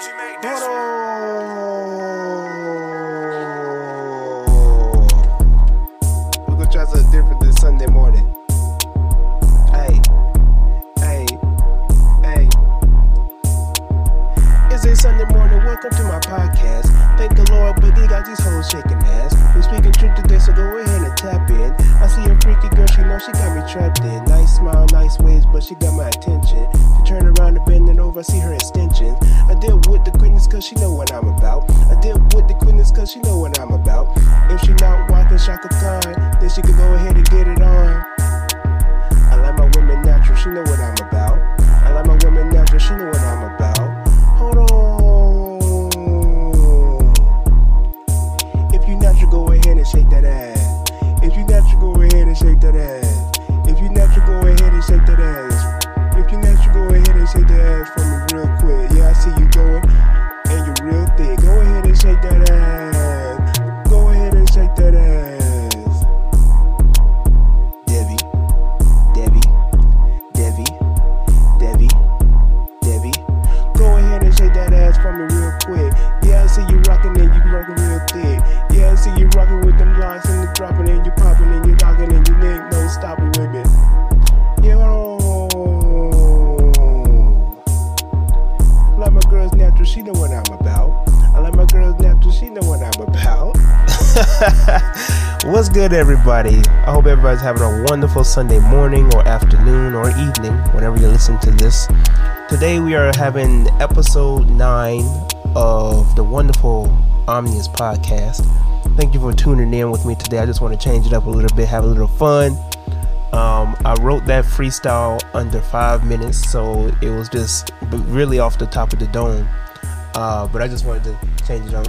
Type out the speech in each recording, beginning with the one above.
We're gonna try something different this Sunday morning. Hey, hey, hey. It's a Sunday morning. Welcome to my podcast. Thank the Lord, but they got these hoes shaking ass. We're speaking truth today, so go ahead and tap in. I see a freaky girl, she know she got me trapped in. Nice smile, nice ways, but she got my attention. She turn around and bend it over, I see her extensions. Cause she know what I'm about. I deal with the queenness cause she know what I'm about. If she not walking Shaka Khan, then she can go ahead and get it on. I like my women natural, she know what I'm about. I like my women natural, she know what I'm about. Hold on. If you natural, go ahead and shake that ass. If you natural, go ahead and shake that ass. If you natural, go ahead and shake that ass. If you natural, go ahead and shake that ass What's good, everybody? I hope everybody's having a wonderful Sunday morning or afternoon or evening, whenever you listen to this. Today, we are having episode 9 of the wonderful Omnius podcast. Thank you for tuning in with me today. I just want to change it up a little bit, have a little fun. Um, I wrote that freestyle under five minutes, so it was just really off the top of the dome. Uh, but I just wanted to change it up,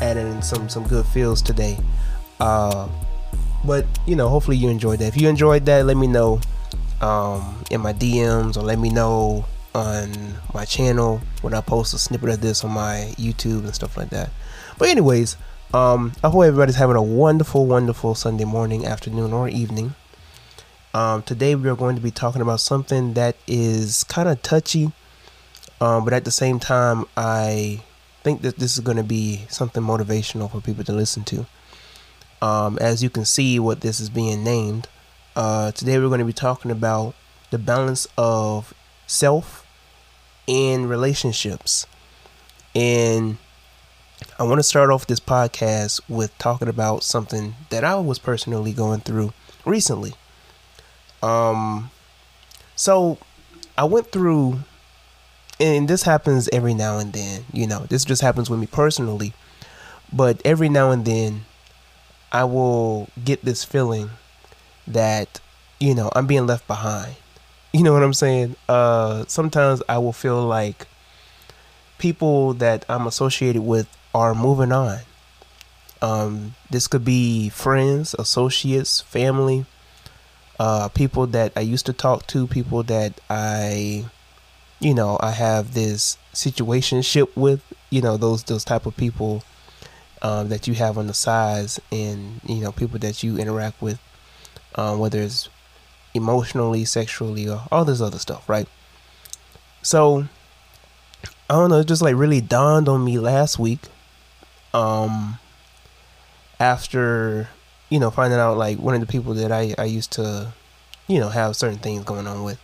add in some some good feels today. Uh, but you know, hopefully you enjoyed that. If you enjoyed that, let me know um, in my DMs or let me know on my channel when I post a snippet of this on my YouTube and stuff like that. But anyways, um, I hope everybody's having a wonderful, wonderful Sunday morning, afternoon, or evening. Um, today we are going to be talking about something that is kind of touchy, um, but at the same time, I think that this is going to be something motivational for people to listen to. Um, as you can see, what this is being named. Uh, today we're going to be talking about the balance of self in relationships. And I want to start off this podcast with talking about something that I was personally going through recently. Um, so I went through, and this happens every now and then. You know, this just happens with me personally, but every now and then, I will get this feeling that you know I'm being left behind. You know what I'm saying? Uh, sometimes I will feel like people that I'm associated with are moving on. Um, this could be friends, associates, family, uh, people that I used to talk to, people that I, you know, I have this situationship with. You know, those those type of people um, that you have on the sides, and you know, people that you interact with, um, whether it's emotionally, sexually, or all this other stuff, right? So I don't know, it just like really dawned on me last week. Um after, you know, finding out like one of the people that I, I used to, you know, have certain things going on with,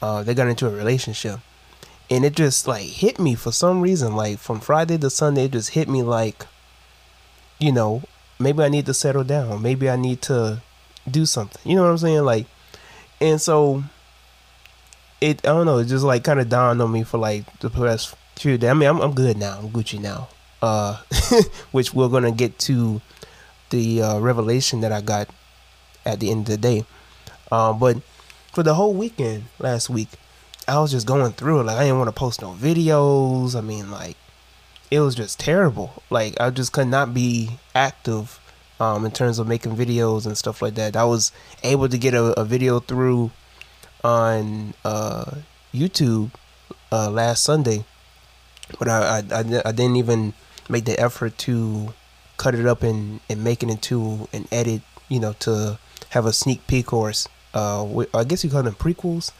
uh, they got into a relationship. And it just like hit me for some reason. Like from Friday to Sunday, it just hit me like, you know, maybe I need to settle down. Maybe I need to do something. You know what I'm saying? Like and so it I don't know, it just like kind of dawned on me for like the past few days. I mean, I'm I'm good now. I'm Gucci now. Uh, which we're gonna get to the uh, revelation that I got at the end of the day. Um, but for the whole weekend last week, I was just going through it. Like I didn't want to post no videos. I mean, like it was just terrible. Like I just could not be active um, in terms of making videos and stuff like that. I was able to get a, a video through on uh, YouTube uh, last Sunday, but I, I, I, I didn't even make the effort to cut it up and, and make it into an edit, you know, to have a sneak peek or uh, I guess you call them prequels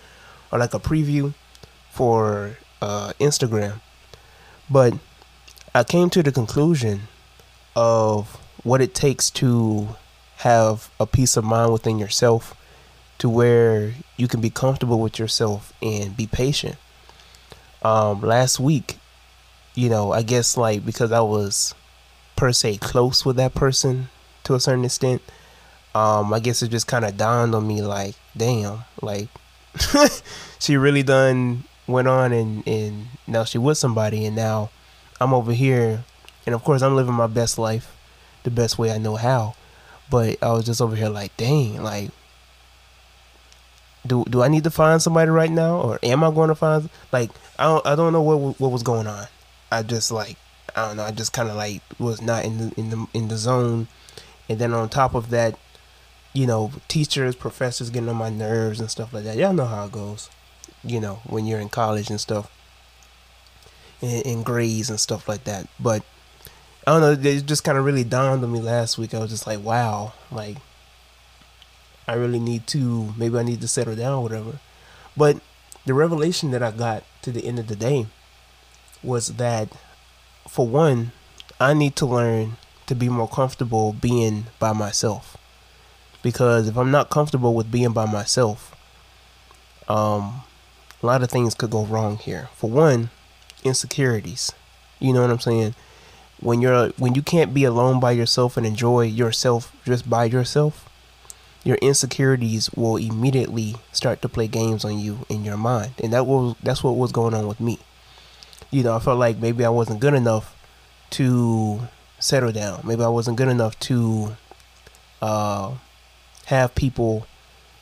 or like a preview for uh, Instagram. But I came to the conclusion of what it takes to have a peace of mind within yourself to where you can be comfortable with yourself and be patient. Um, last week, you know, I guess like because I was per se close with that person to a certain extent, um, I guess it just kind of dawned on me like, damn, like she really done went on and and now she with somebody and now I'm over here and of course I'm living my best life the best way I know how. But I was just over here like, dang, like do do I need to find somebody right now or am I going to find like I don't I don't know what what was going on. I just like I don't know, I just kind of like was not in the in the in the zone. And then on top of that, you know, teachers, professors getting on my nerves and stuff like that. Y'all know how it goes. You know, when you're in college and stuff. In, in grades and stuff like that. But I don't know, it just kind of really dawned on me last week. I was just like, wow, like I really need to maybe I need to settle down whatever. But the revelation that I got to the end of the day was that for one, I need to learn to be more comfortable being by myself. Because if I'm not comfortable with being by myself, um a lot of things could go wrong here. For one, insecurities. You know what I'm saying? When you're when you can't be alone by yourself and enjoy yourself just by yourself, your insecurities will immediately start to play games on you in your mind. And that was that's what was going on with me. You know, I felt like maybe I wasn't good enough to settle down. Maybe I wasn't good enough to uh have people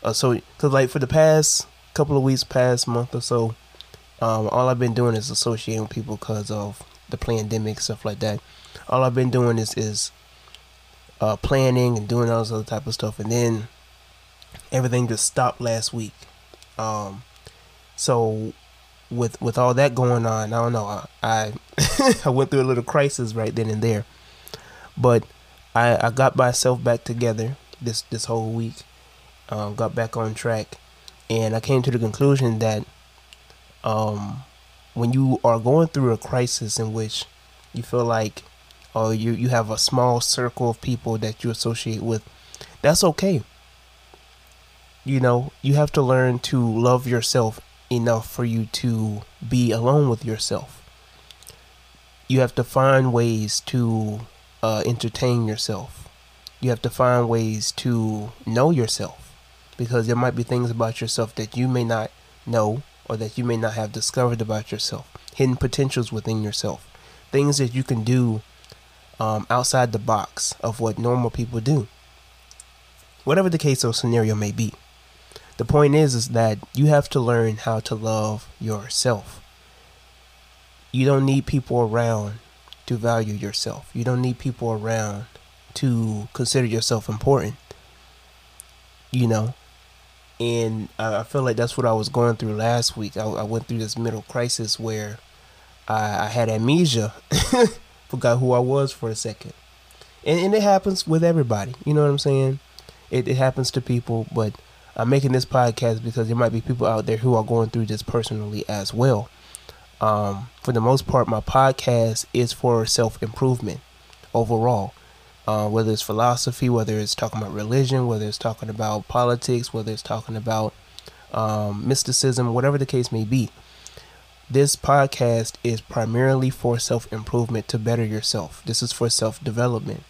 uh, so cuz like for the past couple of weeks, past month or so, um all I've been doing is associating with people cuz of the pandemic stuff like that. All I've been doing is is uh, planning and doing all this other type of stuff, and then everything just stopped last week. Um, so with with all that going on, I don't know. I I, I went through a little crisis right then and there, but I I got myself back together this this whole week. Um, got back on track, and I came to the conclusion that um, when you are going through a crisis in which you feel like or you you have a small circle of people that you associate with that's okay. You know you have to learn to love yourself enough for you to be alone with yourself. You have to find ways to uh, entertain yourself you have to find ways to know yourself because there might be things about yourself that you may not know or that you may not have discovered about yourself hidden potentials within yourself things that you can do um, outside the box of what normal people do. Whatever the case or scenario may be. The point is is that you have to learn how to love yourself. You don't need people around to value yourself. You don't need people around to consider yourself important. You know, and I feel like that's what I was going through last week. I, I went through this middle crisis where I, I had amnesia forgot who I was for a second. And, and it happens with everybody. You know what I'm saying? It, it happens to people, but I'm making this podcast because there might be people out there who are going through this personally as well. Um, for the most part, my podcast is for self improvement overall. Uh, whether it's philosophy, whether it's talking about religion, whether it's talking about politics, whether it's talking about um, mysticism, whatever the case may be. This podcast is primarily for self improvement to better yourself. This is for self development.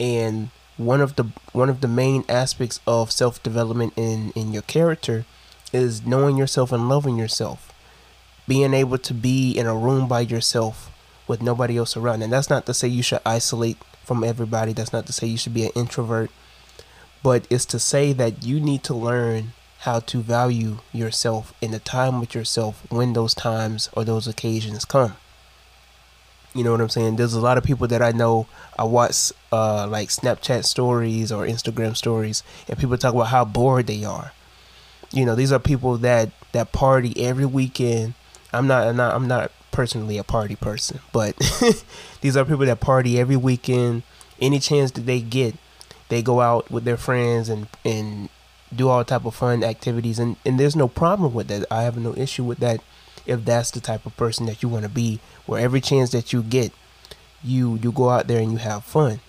And one of the one of the main aspects of self development in, in your character is knowing yourself and loving yourself. Being able to be in a room by yourself with nobody else around. And that's not to say you should isolate from everybody. That's not to say you should be an introvert. But it's to say that you need to learn how to value yourself in the time with yourself when those times or those occasions come. You know what I'm saying? There's a lot of people that I know. I watch uh, like Snapchat stories or Instagram stories, and people talk about how bored they are. You know, these are people that that party every weekend. I'm not, I'm not, I'm not personally a party person, but these are people that party every weekend. Any chance that they get, they go out with their friends and and do all type of fun activities and, and there's no problem with that. I have no issue with that if that's the type of person that you want to be, where every chance that you get, you you go out there and you have fun.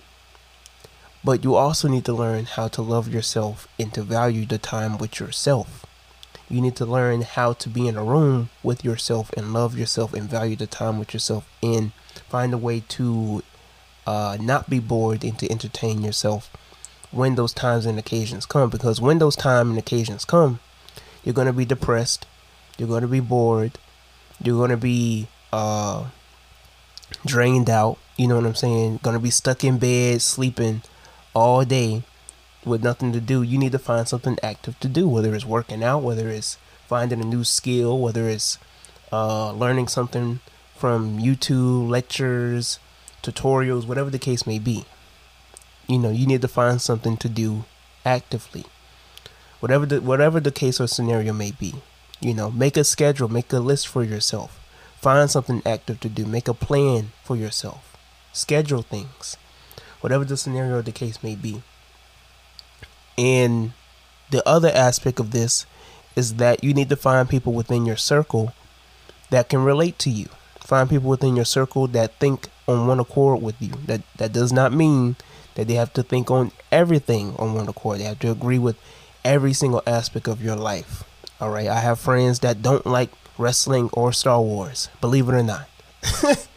But you also need to learn how to love yourself and to value the time with yourself. You need to learn how to be in a room with yourself and love yourself and value the time with yourself and find a way to uh, not be bored and to entertain yourself when those times and occasions come. Because when those times and occasions come, you're going to be depressed, you're going to be bored, you're going to be uh, drained out. You know what I'm saying? Going to be stuck in bed, sleeping all day with nothing to do. You need to find something active to do, whether it's working out, whether it's finding a new skill, whether it's uh, learning something from YouTube, lectures, tutorials, whatever the case may be. You know, you need to find something to do actively. Whatever the whatever the case or scenario may be. You know, make a schedule, make a list for yourself. Find something active to do. Make a plan for yourself. Schedule things. Whatever the scenario or the case may be. And the other aspect of this is that you need to find people within your circle that can relate to you. Find people within your circle that think on one accord with you. That that does not mean that they have to think on everything on one accord. They have to agree with every single aspect of your life. All right. I have friends that don't like wrestling or Star Wars. Believe it or not.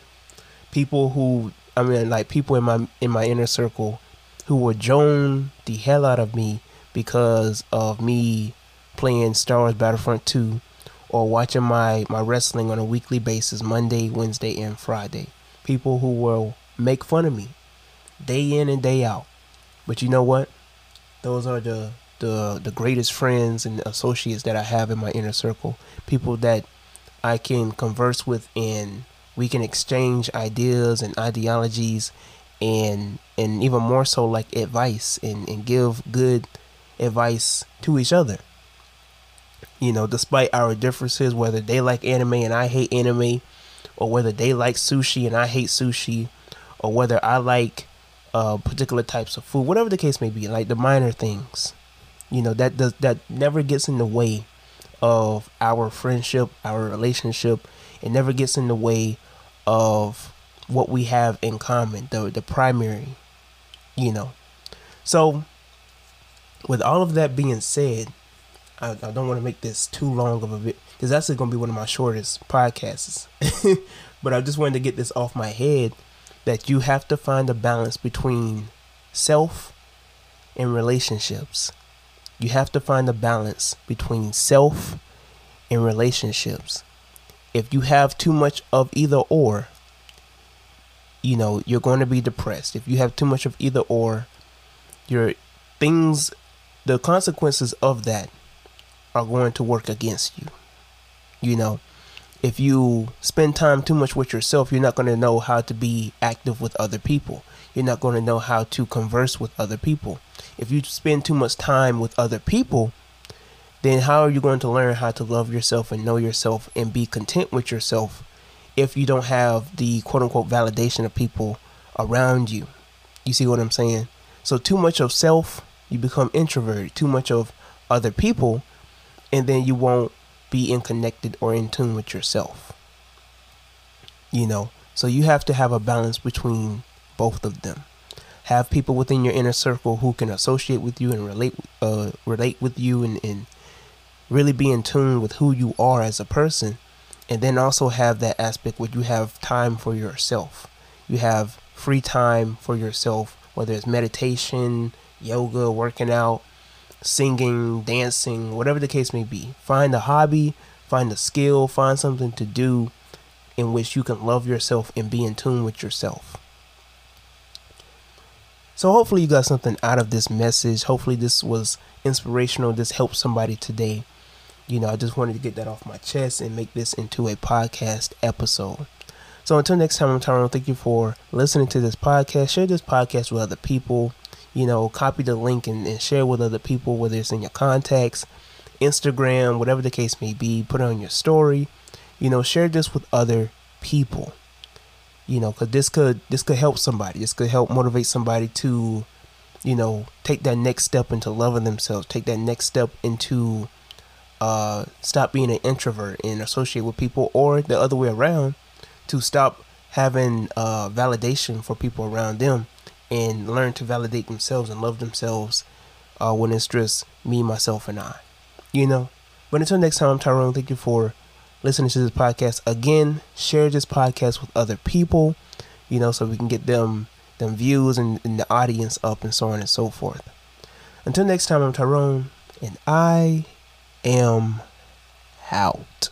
people who I mean like people in my in my inner circle who will joan the hell out of me because of me playing Star Wars Battlefront 2 or watching my, my wrestling on a weekly basis, Monday, Wednesday, and Friday. People who will make fun of me day in and day out. But you know what? Those are the the the greatest friends and associates that I have in my inner circle. People that I can converse with and we can exchange ideas and ideologies and and even more so like advice and, and give good advice to each other. You know, despite our differences, whether they like anime and I hate anime, or whether they like sushi and I hate sushi, or whether I like uh, particular types of food, whatever the case may be, like the minor things, you know, that does that never gets in the way of our friendship, our relationship. It never gets in the way of what we have in common, the the primary, you know. So, with all of that being said, I, I don't want to make this too long of a bit because that's going to be one of my shortest podcasts. but I just wanted to get this off my head that you have to find a balance between self and relationships. You have to find a balance between self and relationships. If you have too much of either or, you know, you're going to be depressed. If you have too much of either or, your things, the consequences of that are going to work against you. You know, if you spend time too much with yourself, you're not going to know how to be active with other people. You're not going to know how to converse with other people. If you spend too much time with other people, then how are you going to learn how to love yourself and know yourself and be content with yourself if you don't have the quote unquote validation of people around you. You see what I'm saying? So too much of self, you become introverted. Too much of other people, and then you won't be in connected or in tune with yourself. You know, so you have to have a balance between both of them. Have people within your inner circle who can associate with you and relate uh, relate with you and, and really be in tune with who you are as a person and then also have that aspect where you have time for yourself. You have free time for yourself, whether it's meditation, yoga, working out, singing, dancing, whatever the case may be. Find a hobby, find a skill, find something to do in which you can love yourself and be in tune with yourself. So, hopefully, you got something out of this message. Hopefully, this was inspirational. This helped somebody today you know, I just wanted to get that off my chest and make this into a podcast episode. So until next time, I'm Tyrone. Thank you for listening to this podcast. Share this podcast with other people. You know, copy the link and, and share with other people, whether it's in your contacts, Instagram, whatever the case may be. Put it on your story. You know, share this with other people. You know, because this could this could help somebody. This could help motivate somebody to, you know, take that next step into loving themselves. Take that next step into uh, stop being an introvert and associate with people, or the other way around, to stop having uh, validation for people around them and learn to validate themselves and love themselves uh, when it's just me, myself, and I. You know? But until next time, I'm Tyrone. Thank you for listening to this podcast. Again, share this podcast with other people, you know, so we can get them them views and, and the audience up and so on and so forth. Until next time, I'm Tyrone, and I am out.